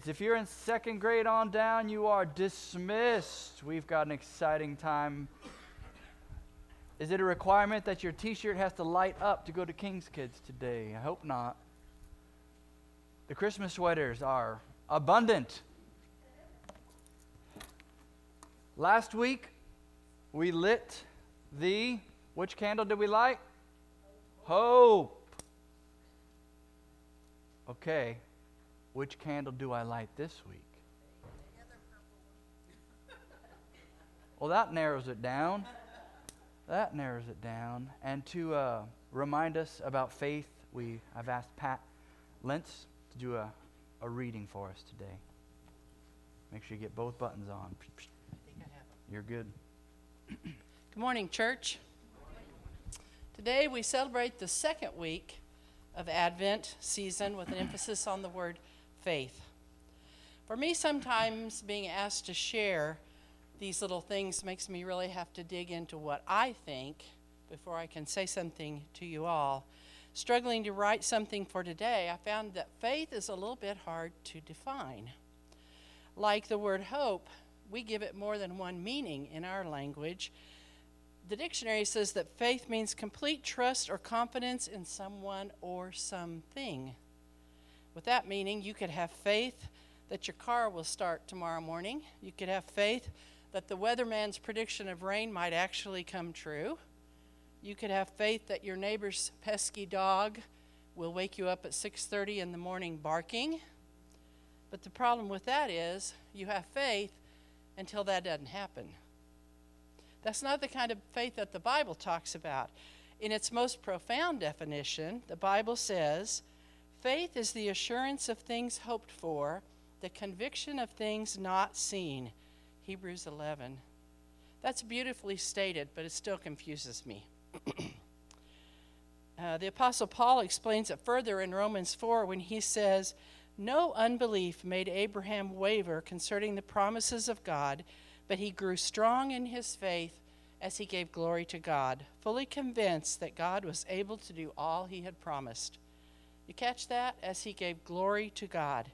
kids, if you're in second grade on down, you are dismissed. We've got an exciting time. Is it a requirement that your t shirt has to light up to go to King's Kids today? I hope not. The Christmas sweaters are abundant. Last week, we lit the, which candle did we light? Hope. Okay, which candle do I light this week? Well, that narrows it down. That narrows it down. And to uh, remind us about faith, we I've asked Pat Lentz to do a, a reading for us today. Make sure you get both buttons on. You're good. Good morning, church. Today we celebrate the second week of Advent season with an emphasis on the word faith. For me, sometimes being asked to share these little things makes me really have to dig into what I think before I can say something to you all. Struggling to write something for today, I found that faith is a little bit hard to define. Like the word hope, we give it more than one meaning in our language. The dictionary says that faith means complete trust or confidence in someone or something. With that meaning, you could have faith that your car will start tomorrow morning. You could have faith that the weatherman's prediction of rain might actually come true. You could have faith that your neighbor's pesky dog will wake you up at 6:30 in the morning barking. But the problem with that is you have faith until that doesn't happen. That's not the kind of faith that the Bible talks about. In its most profound definition, the Bible says, faith is the assurance of things hoped for, the conviction of things not seen. Hebrews 11. That's beautifully stated, but it still confuses me. uh, the Apostle Paul explains it further in Romans 4 when he says, No unbelief made Abraham waver concerning the promises of God but he grew strong in his faith as he gave glory to God, fully convinced that God was able to do all he had promised. You catch that? As he gave glory to God.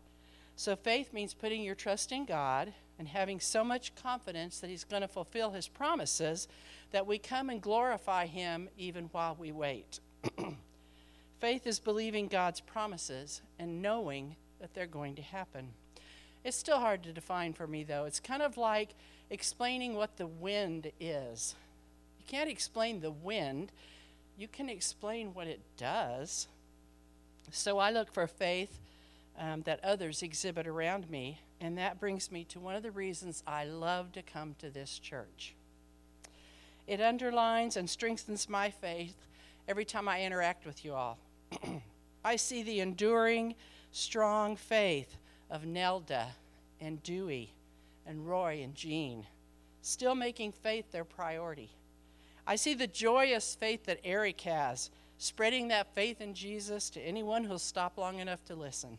So faith means putting your trust in God and having so much confidence that he's going to fulfill his promises that we come and glorify him even while we wait. faith is believing God's promises and knowing that they're going to happen. It's still hard to define for me, though. It's kind of like explaining what the wind is. You can't explain the wind, you can explain what it does. So I look for faith um, that others exhibit around me, and that brings me to one of the reasons I love to come to this church. It underlines and strengthens my faith every time I interact with you all. I see the enduring, strong faith of Nelda and Dewey and Roy and Jean, still making faith their priority. I see the joyous faith that Eric has, spreading that faith in Jesus to anyone who'll stop long enough to listen.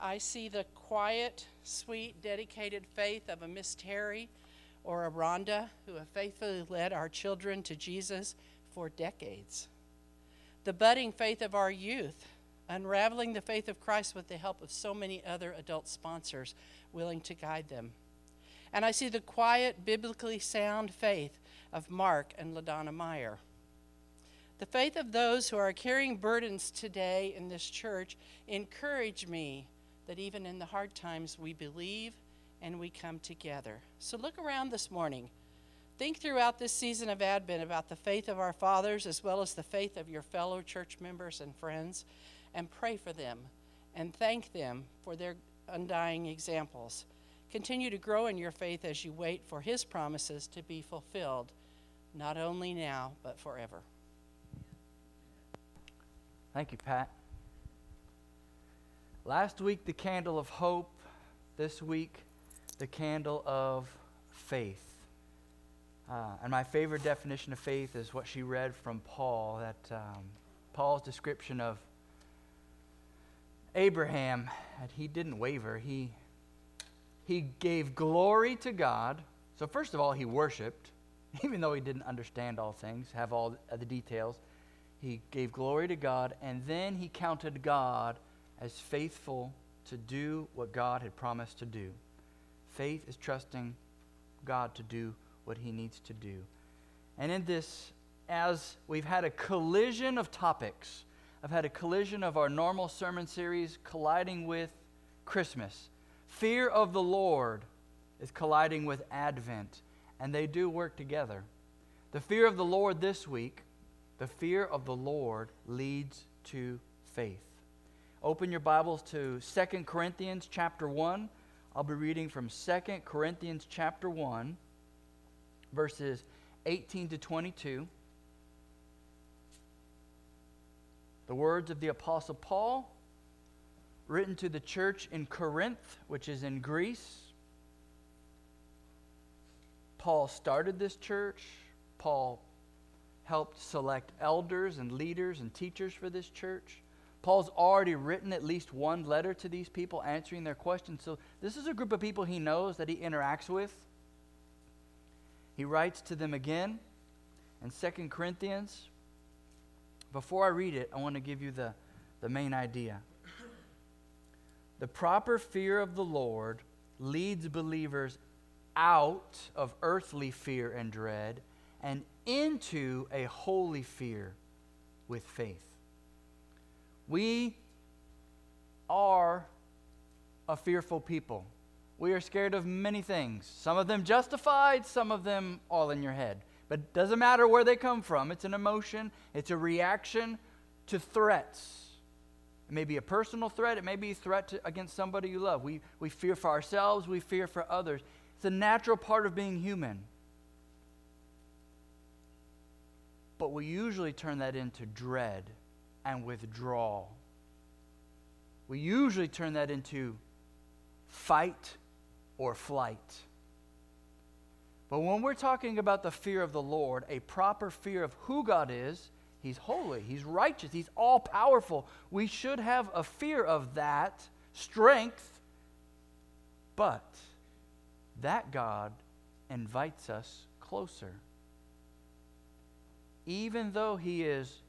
I see the quiet, sweet, dedicated faith of a Miss Terry or a Rhonda who have faithfully led our children to Jesus for decades. The budding faith of our youth, unraveling the faith of Christ with the help of so many other adult sponsors willing to guide them. And I see the quiet, biblically sound faith of Mark and LaDonna Meyer. The faith of those who are carrying burdens today in this church encourage me that even in the hard times we believe and we come together. So look around this morning. Think throughout this season of Advent about the faith of our fathers as well as the faith of your fellow church members and friends and pray for them and thank them for their undying examples. Continue to grow in your faith as you wait for His promises to be fulfilled, not only now, but forever. Thank you, Pat. Last week, the candle of hope. This week, the candle of faith. Uh, and my favorite definition of faith is what she read from Paul, that um, Paul's description of Abraham, he didn't waver. He, he gave glory to God. So, first of all, he worshiped, even though he didn't understand all things, have all the details. He gave glory to God, and then he counted God as faithful to do what God had promised to do. Faith is trusting God to do what he needs to do. And in this, as we've had a collision of topics, I've had a collision of our normal sermon series colliding with Christmas. Fear of the Lord is colliding with Advent, and they do work together. The fear of the Lord this week, the fear of the Lord leads to faith. Open your Bibles to 2 Corinthians chapter 1. I'll be reading from 2 Corinthians chapter 1, verses 18 to 22. The words of the Apostle Paul, written to the church in Corinth, which is in Greece. Paul started this church. Paul helped select elders and leaders and teachers for this church. Paul's already written at least one letter to these people answering their questions. So, this is a group of people he knows that he interacts with. He writes to them again in 2 Corinthians. Before I read it, I want to give you the, the main idea. The proper fear of the Lord leads believers out of earthly fear and dread and into a holy fear with faith. We are a fearful people. We are scared of many things, some of them justified, some of them all in your head. But it doesn't matter where they come from, it's an emotion, it's a reaction to threats. It may be a personal threat, it may be a threat to, against somebody you love. We, we fear for ourselves, we fear for others. It's a natural part of being human. But we usually turn that into dread and withdrawal. We usually turn that into fight or flight. But when we're talking about the fear of the Lord, a proper fear of who God is, He's holy, He's righteous, He's all powerful. We should have a fear of that strength, but that God invites us closer. Even though He is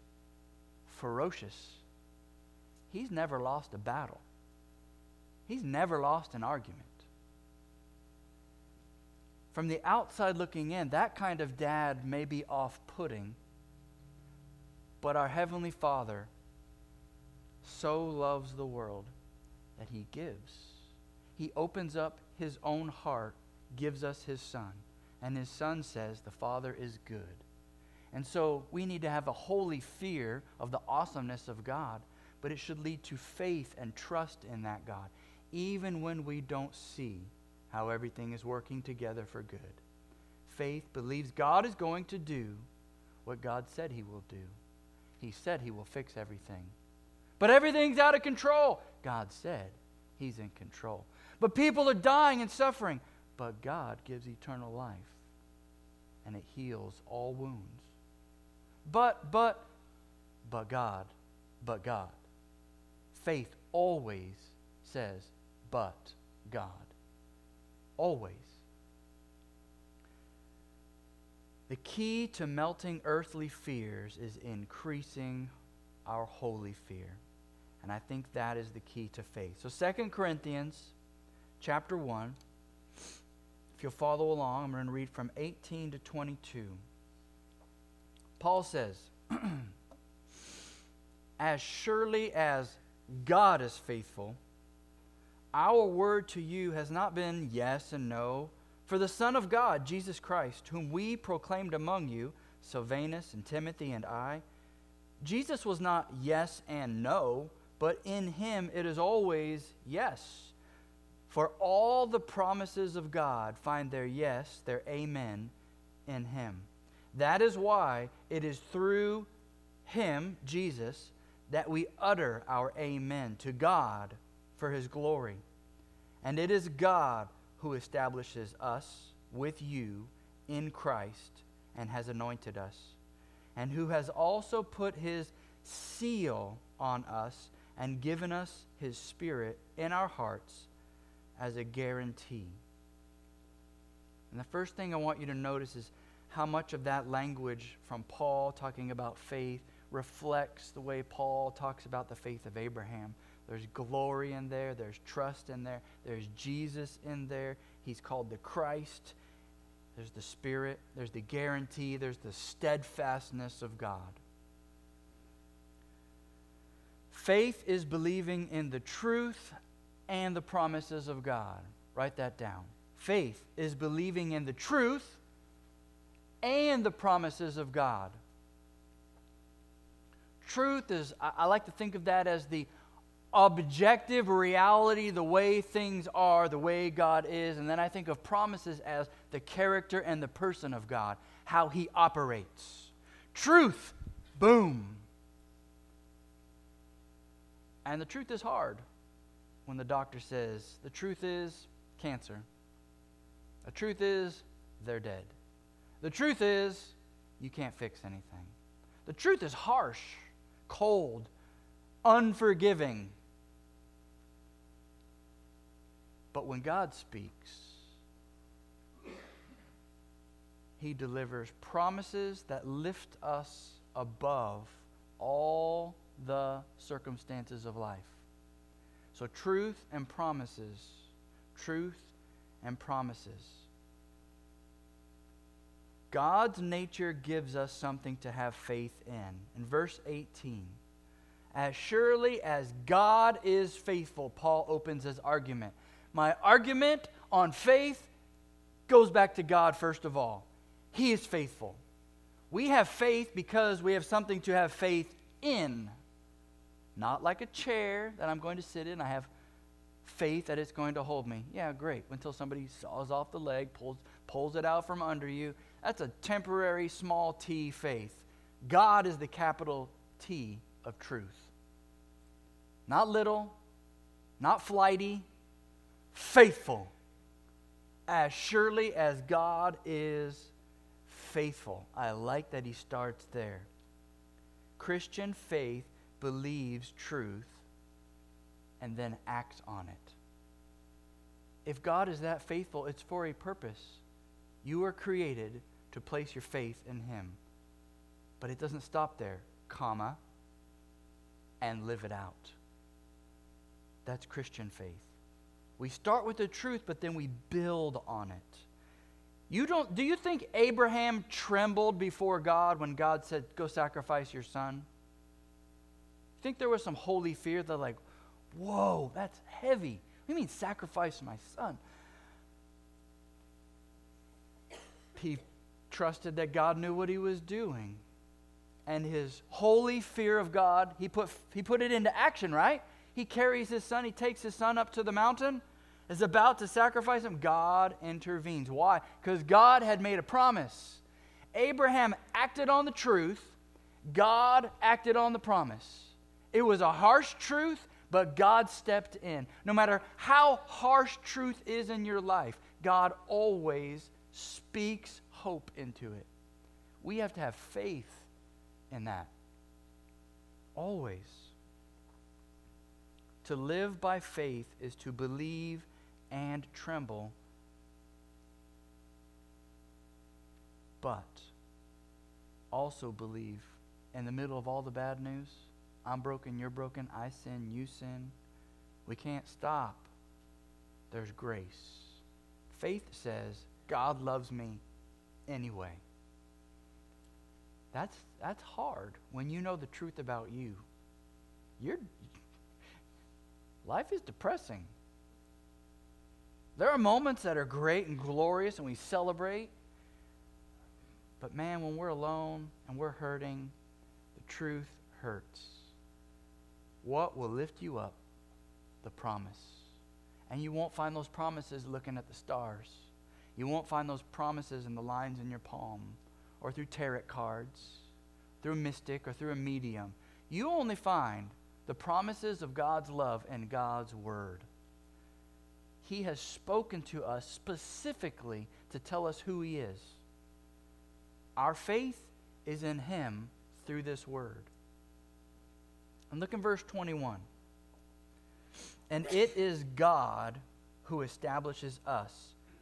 ferocious. He's never lost a battle, he's never lost an argument. From the outside looking in, that kind of dad may be off putting, but our Heavenly Father so loves the world that He gives. He opens up His own heart, gives us His Son, and His Son says, The Father is good. And so we need to have a holy fear of the awesomeness of God, but it should lead to faith and trust in that God, even when we don't see how everything is working together for good. Faith believes God is going to do what God said he will do. He said he will fix everything. But everything's out of control. God said he's in control. But people are dying and suffering. But God gives eternal life, and it heals all wounds but, but, but God, but God. Faith always says, but God. Always. The key to melting earthly fears is increasing our holy fear. And I think that is the key to faith. So Second Corinthians chapter 1, if you'll follow along, I'm going to read from 18 to 22. Paul says, As surely as God is faithful, our word to you has not been yes and no. For the Son of God, Jesus Christ, whom we proclaimed among you, Silvanus and Timothy and I, Jesus was not yes and no, but in him it is always yes. For all the promises of God find their yes, their amen in him. That is why it is through him, Jesus, that we utter our amen to God for his glory. And it is God who establishes us with you in Christ and has anointed us, and who has also put his seal on us and given us his spirit in our hearts as a guarantee. And the first thing I want you to notice is how much of that language from Paul talking about faith reflects the way Paul talks about the faith of Abraham. There's glory in there. There's trust in there. There's Jesus in there. He's called the Christ. There's the Spirit. There's the guarantee. There's the steadfastness of God. Faith is believing in the truth and the promises of God. Write that down. Faith is believing in the truth and the promises of God. Truth is, I, like to think of that as the objective reality, the way things are, the way God is. And then I think of promises as the character and the person of God, how he operates. Truth, boom. And the truth is hard when the doctor says, the truth is cancer. The truth is they're dead. The truth is you can't fix anything. The truth is harsh, cold, unforgiving. But when God speaks, He delivers promises that lift us above all the circumstances of life. So, truth and promises, truth and promises. God's nature gives us something to have faith in. In verse 18, as surely as God is faithful, Paul opens his argument. My argument on faith goes back to God first of all. He is faithful. We have faith because we have something to have faith in. Not like a chair that I'm going to sit in. I have faith that it's going to hold me. Yeah, great. Until somebody saws off the leg, pulls, pulls it out from under you. That's a temporary small t faith. God is the capital T of truth. Not little, not flighty, faithful. As surely as God is faithful. I like that he starts there. Christian faith believes truth and then acts on it. If God is that faithful, it's for a purpose. You are created to place your faith in him. But it doesn't stop there, comma, and live it out. That's Christian faith. We start with the truth, but then we build on it. You don't do you think Abraham trembled before God when God said, Go sacrifice your son? You think there was some holy fear that, like, whoa, that's heavy. What do you mean sacrifice my son? He trusted that God knew what he was doing. And his holy fear of God, he put, he put it into action, right? He carries his son, he takes his son up to the mountain, is about to sacrifice him. God intervenes. Why? Because God had made a promise. Abraham acted on the truth, God acted on the promise. It was a harsh truth, but God stepped in. No matter how harsh truth is in your life, God always speaks hope into it. We have to have faith in that. Always. To live by faith is to believe and tremble, but also believe in the middle of all the bad news. I'm broken, you're broken, I sin, you sin. We can't stop. There's grace. Faith says, God loves me anyway. That's, that's hard when you know the truth about you. You're, life is depressing. There are moments that are great and glorious and we celebrate. But man, when we're alone and we're hurting, the truth hurts. What will lift you up? The promise. And you won't find those promises looking at the stars. You won't find those promises in the lines in your palm or through tarot cards, through a mystic or through a medium. You only find the promises of God's love and God's word. He has spoken to us specifically to tell us who He is. Our faith is in Him through this word. And look in verse 21. And it is God who establishes us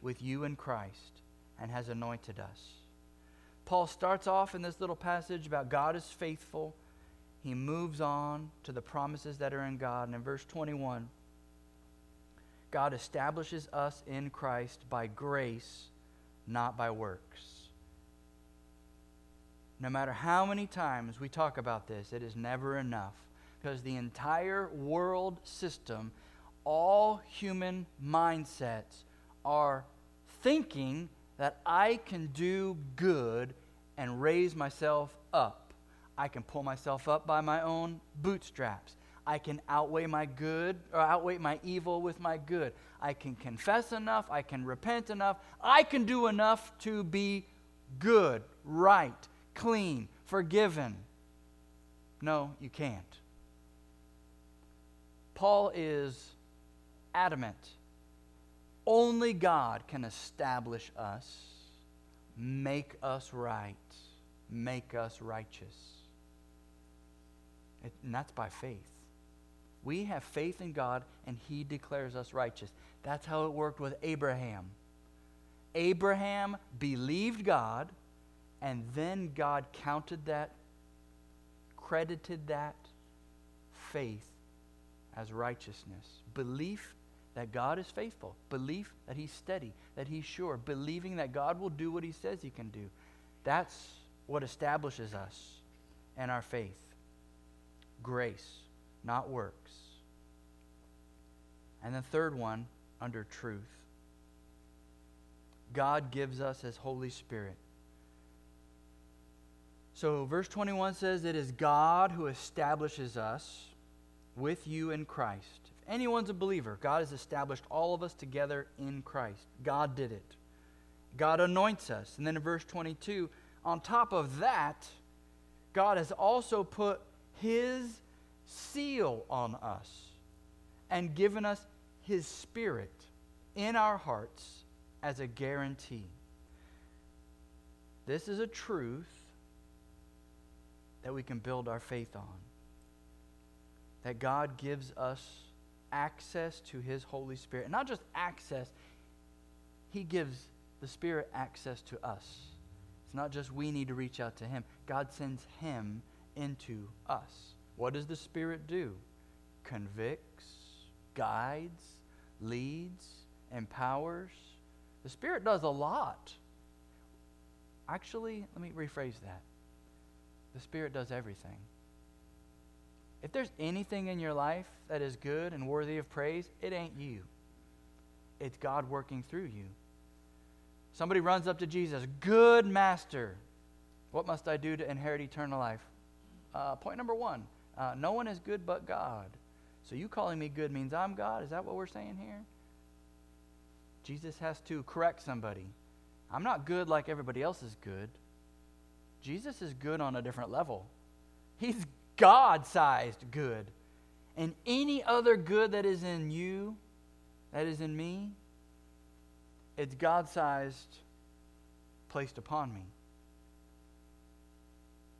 with you in Christ and has anointed us. Paul starts off in this little passage about God is faithful. he moves on to the promises that are in God. And in verse 21, God establishes us in Christ by grace, not by works. No matter how many times we talk about this, it is never enough because the entire world system, all human mindsets are thinking that I can do good and raise myself up. I can pull myself up by my own bootstraps. I can outweigh my good or outweigh my evil with my good. I can confess enough. I can repent enough. I can do enough to be good, right, clean, forgiven. No, you can't. Paul is adamant. Only God can establish us, make us right, make us righteous. It, and that's by faith. We have faith in God, and He declares us righteous. That's how it worked with Abraham. Abraham believed God, and then God counted that, credited that faith as righteousness. Belief that God is faithful, belief that He's steady, that He's sure, believing that God will do what He says He can do. That's what establishes us and our faith. Grace, not works. And the third one, under truth. God gives us His Holy Spirit. So, verse 21 says, It is God who establishes us with you in Christ. Anyone's a believer, God has established all of us together in Christ. God did it. God anoints us. And then in verse 22, on top of that, God has also put His seal on us and given us His Spirit in our hearts as a guarantee. This is a truth that we can build our faith on that God gives us access to His Holy Spirit. And not just access, He gives the Spirit access to us. It's not just we need to reach out to Him, God sends Him into us. What does the Spirit do? Convicts, guides, leads, empowers. The Spirit does a lot. Actually, let me rephrase that. The Spirit does everything. If there's anything in your life that is good and worthy of praise, it ain't you. It's God working through you. Somebody runs up to Jesus, good master. What must I do to inherit eternal life? Uh, point number one uh, no one is good but God. So you calling me good means I'm God? Is that what we're saying here? Jesus has to correct somebody. I'm not good like everybody else is good. Jesus is good on a different level. He's God sized good. And any other good that is in you, that is in me, it's God sized placed upon me.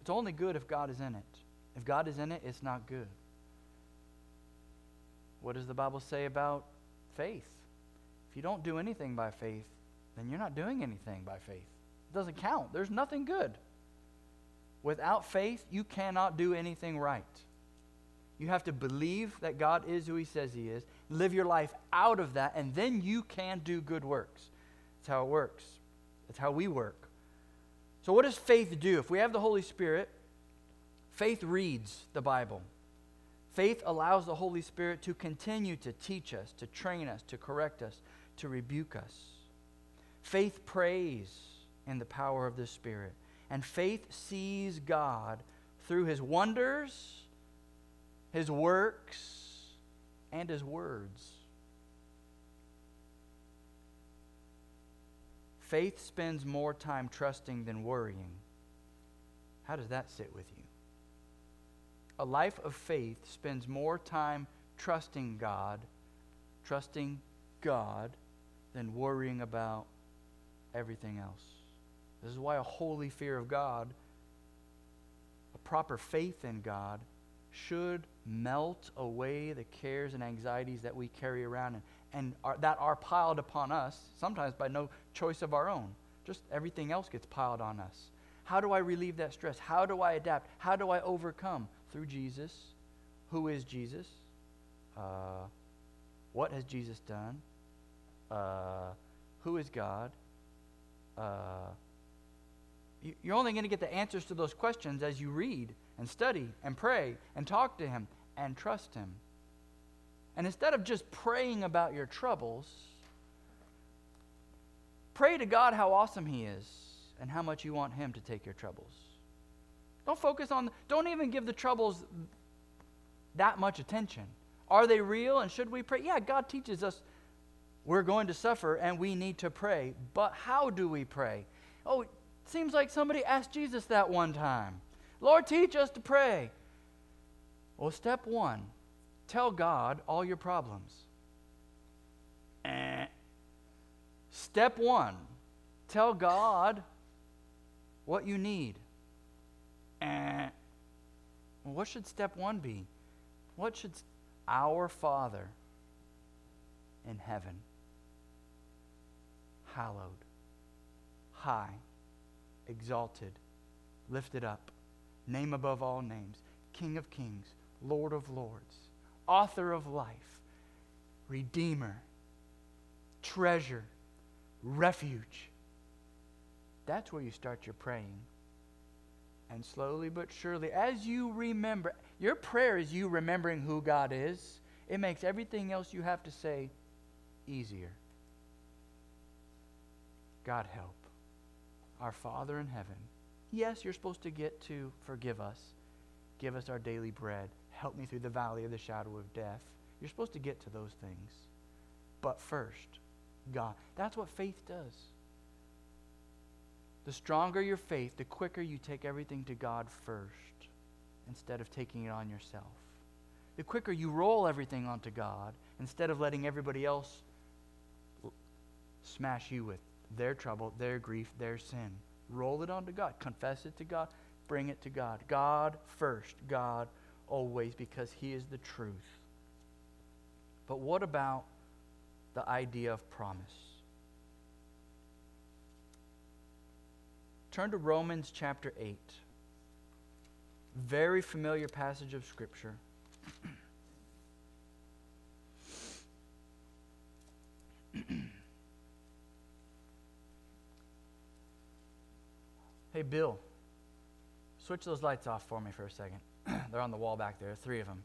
It's only good if God is in it. If God is in it, it's not good. What does the Bible say about faith? If you don't do anything by faith, then you're not doing anything by faith. It doesn't count. There's nothing good. Without faith, you cannot do anything right. You have to believe that God is who He says He is, live your life out of that, and then you can do good works. That's how it works. That's how we work. So, what does faith do? If we have the Holy Spirit, faith reads the Bible. Faith allows the Holy Spirit to continue to teach us, to train us, to correct us, to rebuke us. Faith prays in the power of the Spirit. And faith sees God through his wonders, his works, and his words. Faith spends more time trusting than worrying. How does that sit with you? A life of faith spends more time trusting God, trusting God, than worrying about everything else. This is why a holy fear of God, a proper faith in God, should melt away the cares and anxieties that we carry around and, and are, that are piled upon us, sometimes by no choice of our own. Just everything else gets piled on us. How do I relieve that stress? How do I adapt? How do I overcome? through Jesus. Who is Jesus? Uh, what has Jesus done? Uh, who is God? Uh, you're only going to get the answers to those questions as you read and study and pray and talk to Him and trust Him. And instead of just praying about your troubles, pray to God how awesome He is and how much you want Him to take your troubles. Don't focus on, don't even give the troubles that much attention. Are they real and should we pray? Yeah, God teaches us we're going to suffer and we need to pray. But how do we pray? Oh, seems like somebody asked Jesus that one time. Lord, teach us to pray. Well, step one tell God all your problems. Eh. Step one tell God what you need. Eh. What should step one be? What should our Father in heaven? hallowed, high, exalted, lifted up, name above all names, King of kings, Lord of lords, author of life, Redeemer, treasure, refuge. That's where you start your praying. And slowly but surely, as you remember, your prayer is you remembering who God is. It makes everything else you have to say easier. God help. Our Father in heaven. Yes, you're supposed to get to forgive us, give us our daily bread, help me through the valley of the shadow of death. You're supposed to get to those things. But first, God. That's what faith does. The stronger your faith, the quicker you take everything to God first instead of taking it on yourself. The quicker you roll everything onto God instead of letting everybody else smash you with their trouble, their grief, their sin. Roll it onto God. Confess it to God. Bring it to God. God first. God always, because He is the truth. But what about the idea of promise? Turn to Romans chapter 8. Very familiar passage of Scripture. Hey, Bill, switch those lights off for me for a second. They're on the wall back there, three of them.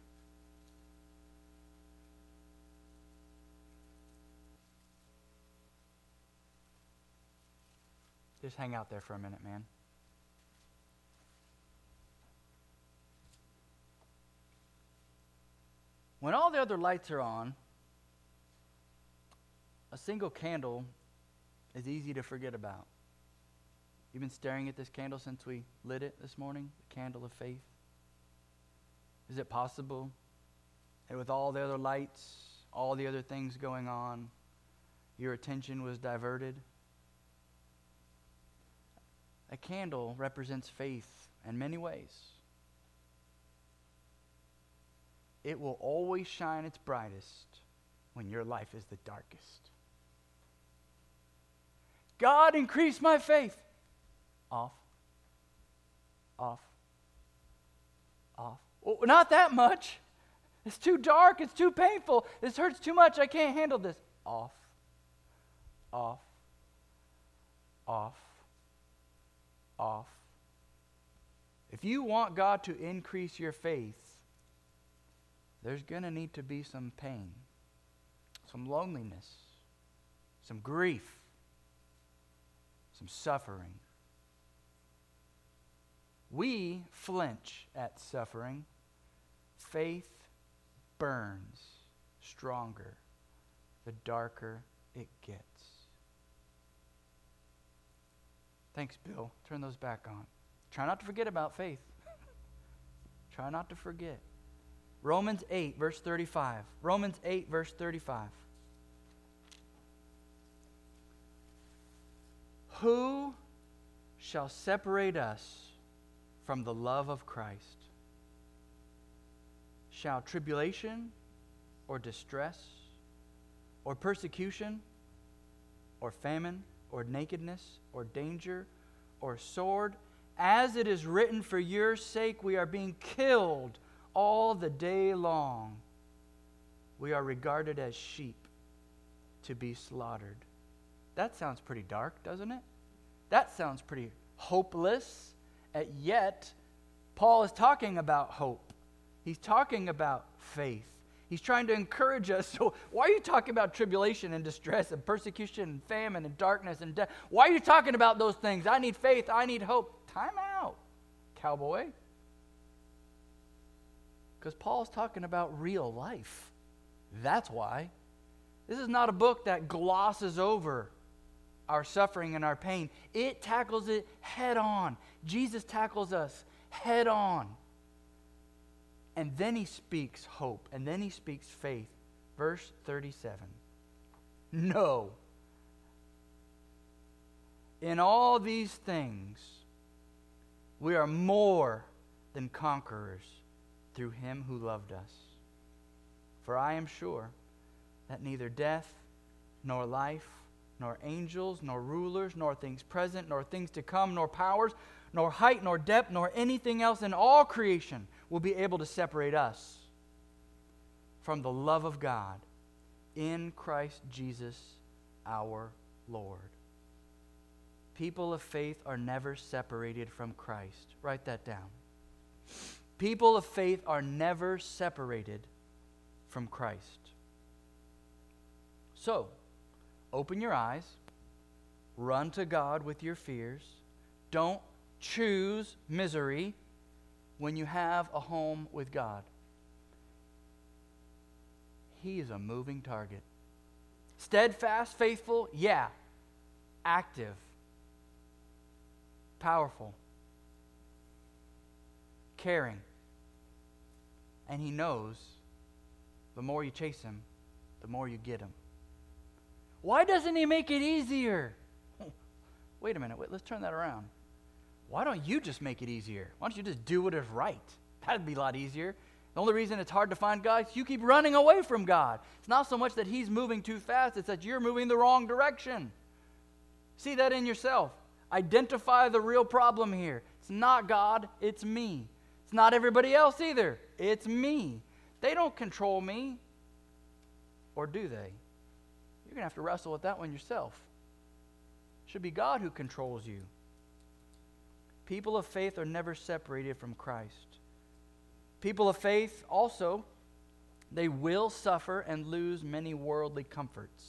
Just hang out there for a minute, man. When all the other lights are on, a single candle is easy to forget about. You've been staring at this candle since we lit it this morning, the candle of faith. Is it possible that with all the other lights, all the other things going on, your attention was diverted? A candle represents faith in many ways. It will always shine its brightest when your life is the darkest. God, increase my faith off, off, off. Oh, not that much. It's too dark. It's too painful. This hurts too much. I can't handle this. Off, off, off, off. If you want God to increase your faith, there's going to need to be some pain, some loneliness, some grief, some suffering. We flinch at suffering. Faith burns stronger the darker it gets. Thanks, Bill. Turn those back on. Try not to forget about faith. Try not to forget. Romans 8, verse 35. Romans 8, verse 35. Who shall separate us from the love of Christ? Shall tribulation or distress or persecution or famine or nakedness or danger or sword, As it is written, for your sake we are being killed all the day long. We are regarded as sheep to be slaughtered. That sounds pretty dark, doesn't it? That sounds pretty hopeless. Yet, Paul is talking about hope. He's talking about faith. He's trying to encourage us. So, why are you talking about tribulation and distress and persecution and famine and darkness and death? Why are you talking about those things? I need faith. I need hope. Time out, cowboy. Because Paul's talking about real life. That's why. This is not a book that glosses over our suffering and our pain, it tackles it head on. Jesus tackles us head on. And then he speaks hope, and then he speaks faith. Verse 37. No. In all these things, we are more than conquerors through him who loved us. For I am sure that neither death, nor life, nor angels, nor rulers, nor things present, nor things to come, nor powers, nor height, nor depth, nor anything else in all creation will be able to separate us from the love of God in Christ Jesus our Lord. People of faith are never separated from Christ. Write that down. People of faith are never separated from Christ. So, open your eyes, run to God with your fears. Don't choose misery when you have a home with God. He is a moving target. Steadfast, faithful, yeah. Active, powerful, caring. And He knows the more you chase Him, the more you get Him. Why doesn't He make it easier? Wait a minute, wait, let's turn that around why don't you just make it easier? Why don't you just do what is right? That'd be a lot easier. The only reason it's hard to find God is you keep running away from God. It's not so much that He's moving too fast, it's that you're moving the wrong direction. See that in yourself. Identify the real problem here. It's not God, it's me. It's not everybody else either, it's me. They don't control me. Or do they? You're going to have to wrestle with that one yourself. It should be God who controls you. People of faith are never separated from Christ. People of faith also, they will suffer and lose many worldly comforts.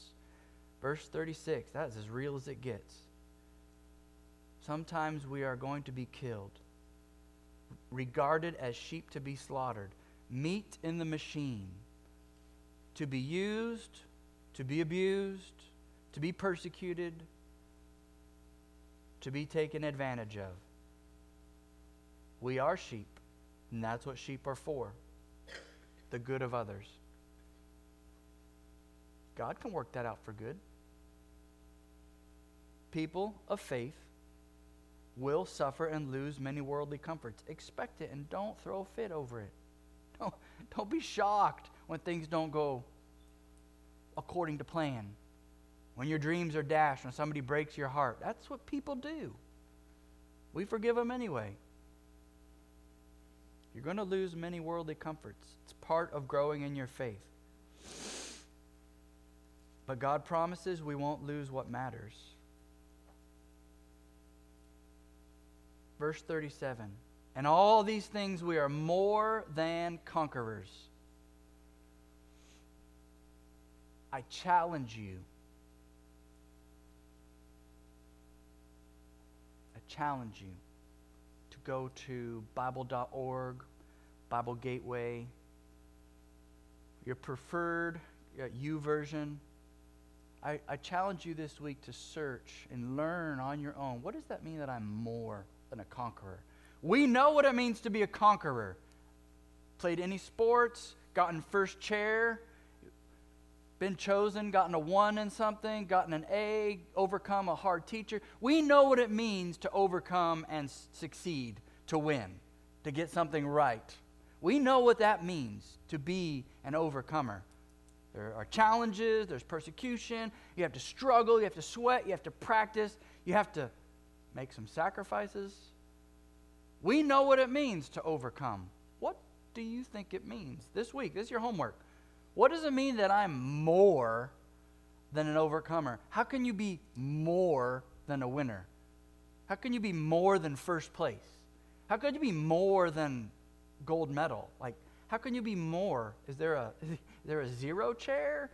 Verse 36, that is as real as it gets. Sometimes we are going to be killed, regarded as sheep to be slaughtered, meat in the machine, to be used, to be abused, to be persecuted, to be taken advantage of. We are sheep, and that's what sheep are for the good of others. God can work that out for good. People of faith will suffer and lose many worldly comforts. Expect it and don't throw a fit over it. Don't, don't be shocked when things don't go according to plan. When your dreams are dashed, when somebody breaks your heart. That's what people do. We forgive them anyway. You're going to lose many worldly comforts. It's part of growing in your faith. But God promises we won't lose what matters. Verse 37 And all these things we are more than conquerors. I challenge you. I challenge you go to Bible.org, Bible Gateway, your preferred uh, YouVersion. I, I challenge you this week to search and learn on your own. What does that mean that I'm more than a conqueror? We know what it means to be a conqueror. Played any sports, gotten first chair, been chosen, gotten a one in something, gotten an A, overcome a hard teacher. We know what it means to overcome and succeed, to win, to get something right. We know what that means to be an overcomer. There are challenges, there's persecution, you have to struggle, you have to sweat, you have to practice, you have to make some sacrifices. We know what it means to overcome. What do you think it means? This week, this is your homework. What does it mean that I'm more than an overcomer? How can you be more than a winner? How can you be more than first place? How could you be more than gold medal? Like, how can you be more? Is there a, is there a zero chair?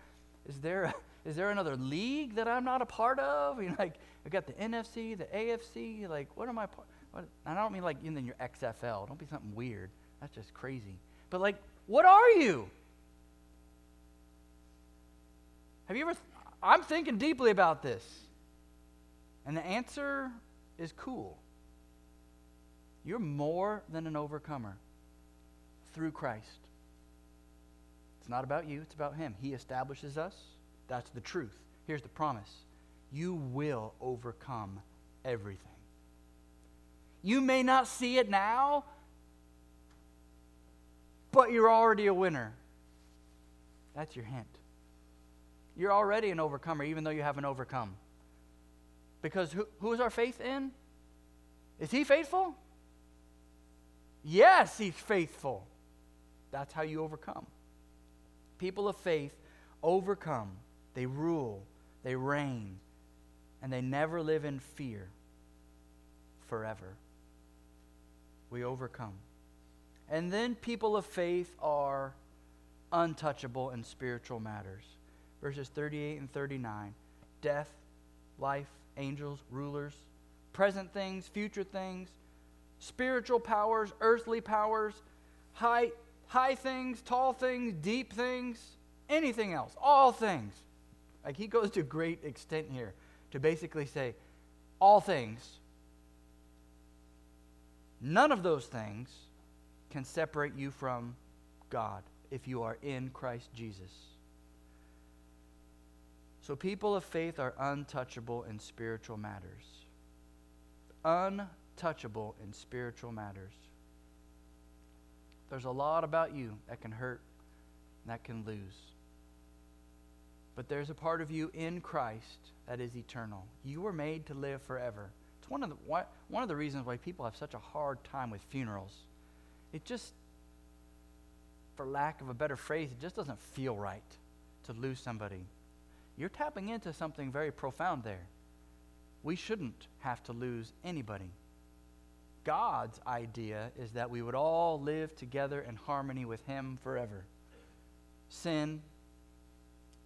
Is there a, is there another league that I'm not a part of? You know, like, I've got the NFC, the AFC. Like, what am I part? I don't mean like in your XFL. Don't be something weird. That's just crazy. But like, what are you? Have you ever? Th- I'm thinking deeply about this, and the answer is cool. You're more than an overcomer through Christ. It's not about you, it's about Him. He establishes us. That's the truth. Here's the promise you will overcome everything. You may not see it now, but you're already a winner. That's your hint. You're already an overcomer, even though you haven't overcome. Because who, who is our faith in? Is he faithful? Yes, he's faithful. That's how you overcome. People of faith overcome, they rule, they reign, and they never live in fear forever. We overcome. And then people of faith are untouchable in spiritual matters. Verses 38 and 39 death, life, angels, rulers, present things, future things, spiritual powers, earthly powers, high, high things, tall things, deep things, anything else, all things. Like he goes to great extent here to basically say, all things. None of those things can separate you from God if you are in Christ Jesus. So, people of faith are untouchable in spiritual matters. Untouchable in spiritual matters. There's a lot about you that can hurt and that can lose. But there's a part of you in Christ that is eternal. You were made to live forever. It's one of the, one of the reasons why people have such a hard time with funerals. It just, for lack of a better phrase, it just doesn't feel right to lose somebody. You're tapping into something very profound there. We shouldn't have to lose anybody. God's idea is that we would all live together in harmony with Him forever. Sin,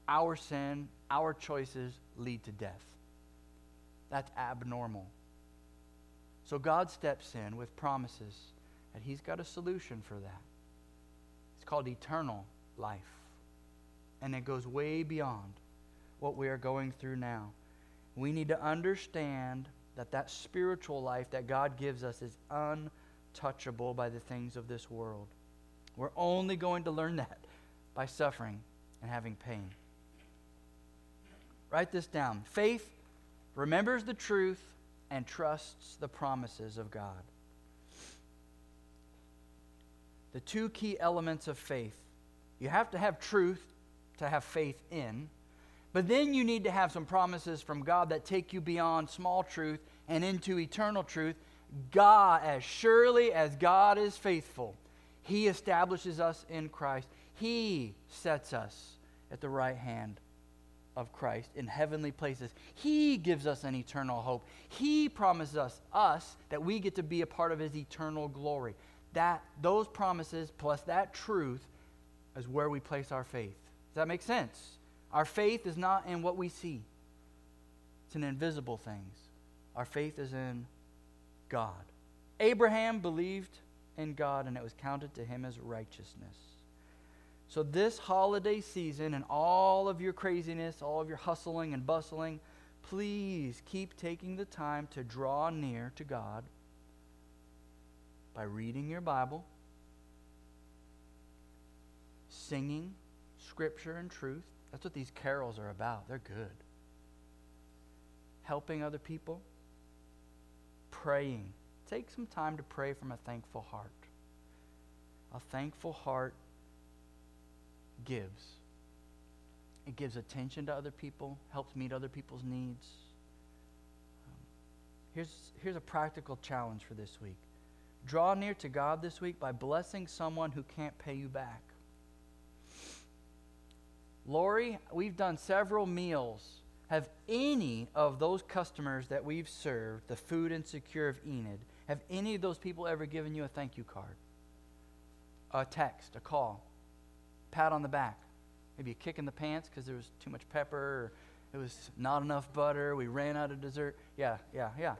our sin, our choices lead to death. That's abnormal. So God steps in with promises that He's got a solution for that. It's called eternal life. And it goes way beyond what we are going through now. We need to understand that that spiritual life that God gives us is untouchable by the things of this world. We're only going to learn that by suffering and having pain. Write this down. Faith remembers the truth and trusts the promises of God. The two key elements of faith you have to have truth to have faith in, but then you need to have some promises from God that take you beyond small truth and into eternal truth. God, as surely as God is faithful, He establishes us in Christ. He sets us at the right hand of Christ in heavenly places. He gives us an eternal hope. He promises us, us that we get to be a part of his eternal glory. That those promises plus that truth is where we place our faith. Does that make sense? Our faith is not in what we see. It's in invisible things. Our faith is in God. Abraham believed in God and it was counted to him as righteousness. So, this holiday season and all of your craziness, all of your hustling and bustling, please keep taking the time to draw near to God by reading your Bible, singing scripture and truth. That's what these carols are about. They're good. Helping other people, praying. Take some time to pray from a thankful heart. A thankful heart gives. It gives attention to other people, helps meet other people's needs. Um, here's, here's a practical challenge for this week Draw near to God this week by blessing someone who can't pay you back. Lori, we've done several meals. Have any of those customers that we've served, the food insecure of Enid, have any of those people ever given you a thank you card? A text, a call, pat on the back, maybe a kick in the pants because there was too much pepper, or it was not enough butter, we ran out of dessert. Yeah, yeah, yeah.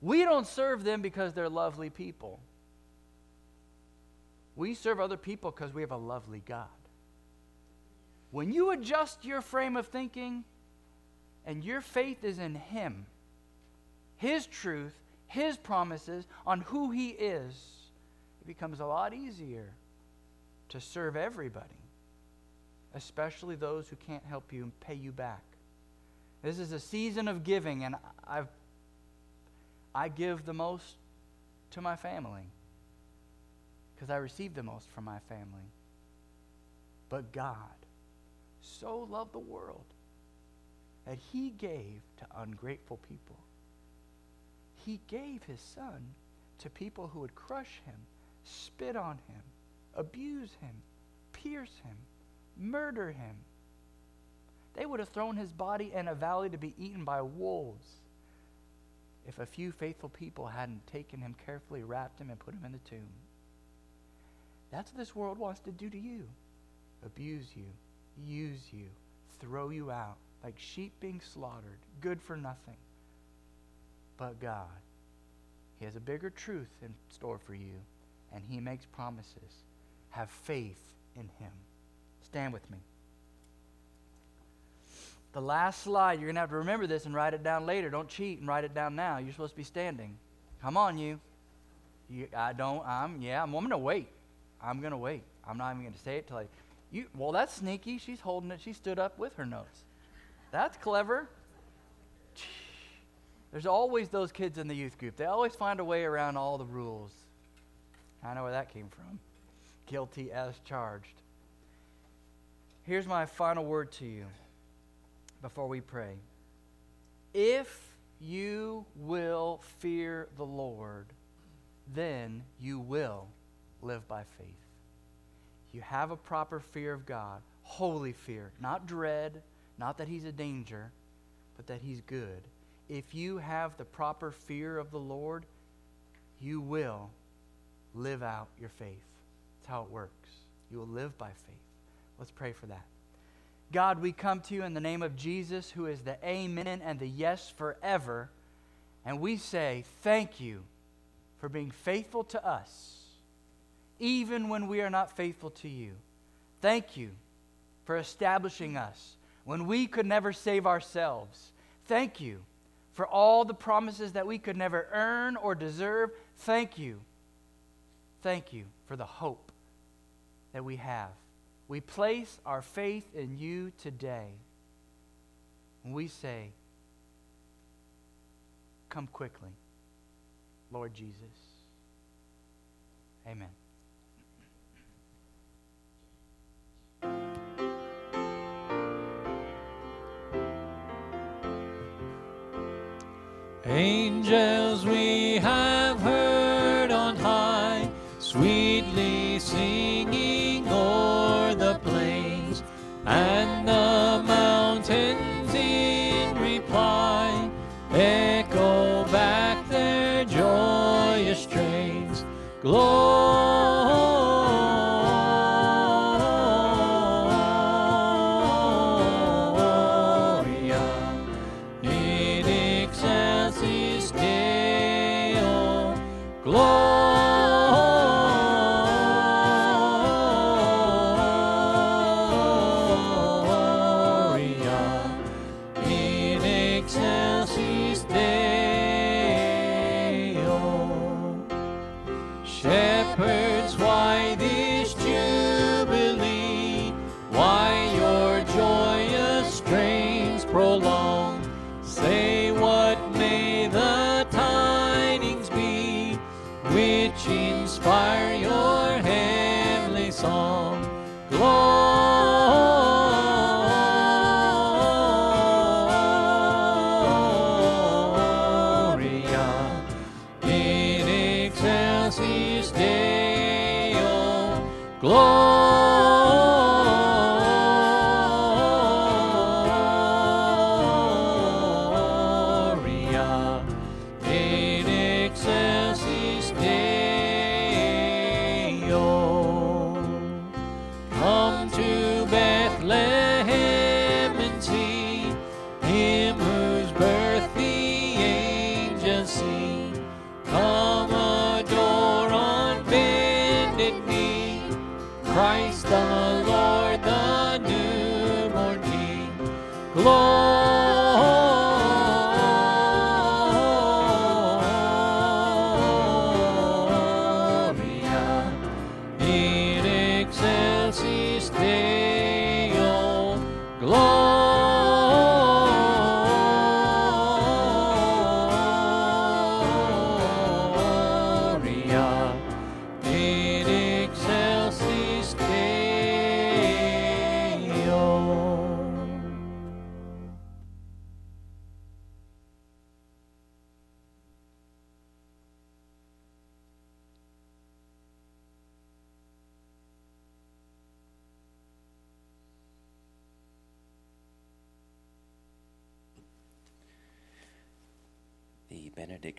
We don't serve them because they're lovely people. We serve other people because we have a lovely God. When you adjust your frame of thinking and your faith is in Him, His truth, His promises on who He is, it becomes a lot easier to serve everybody, especially those who can't help you and pay you back. This is a season of giving, and I've I give the most to my family because I receive the most from my family. But God so loved the world that he gave to ungrateful people. He gave his son to people who would crush him, spit on him, abuse him, pierce him, murder him. They would have thrown his body in a valley to be eaten by wolves if a few faithful people hadn't taken him carefully, wrapped him, and put him in the tomb. That's what this world wants to do to you abuse you, use you, throw you out like sheep being slaughtered, good for nothing. But God, He has a bigger truth in store for you, and He makes promises. Have faith in Him. Stand with me. The last slide, you're going to have to remember this and write it down later. Don't cheat and write it down now. You're supposed to be standing. Come on, you. you I don't, I'm, yeah, I'm, I'm going to wait. I'm going to wait. I'm not even going to say it till I, you, well, that's sneaky. She's holding it. She stood up with her notes. That's clever. There's always those kids in the youth group. They always find a way around all the rules. I know where that came from. Guilty as charged. Here's my final word to you before we pray. If you will fear the Lord, then you will live by faith. You have a proper fear of God, holy fear, not dread, not that He's a danger, but that He's good. If you have the proper fear of the Lord, you will live out your faith. That's how it works. You will live by faith. Let's pray for that. God, we come to you in the name of Jesus, who is the Amen and the yes forever. And we say, Thank you for being faithful to us, even when we are not faithful to you. Thank you for establishing us when we could never save ourselves. Thank you for all the promises that we could never earn or deserve. Thank you. Thank you for the hope that we have we place our faith in you today. And we say, Come quickly, Lord Jesus. Amen. Angels we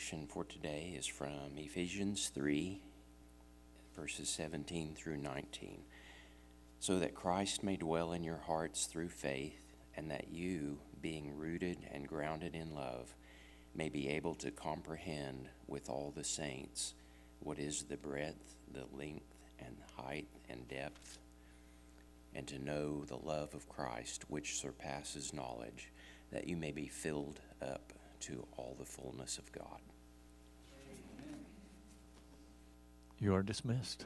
for today is from Ephesians 3, verses 17 through 19. So that Christ may dwell in your hearts through faith, and that you, being rooted and grounded in love, may be able to comprehend with all the saints what is the breadth, the length, and height, and depth, and to know the love of Christ which surpasses knowledge, that you may be filled up to all the fullness of God. You are dismissed.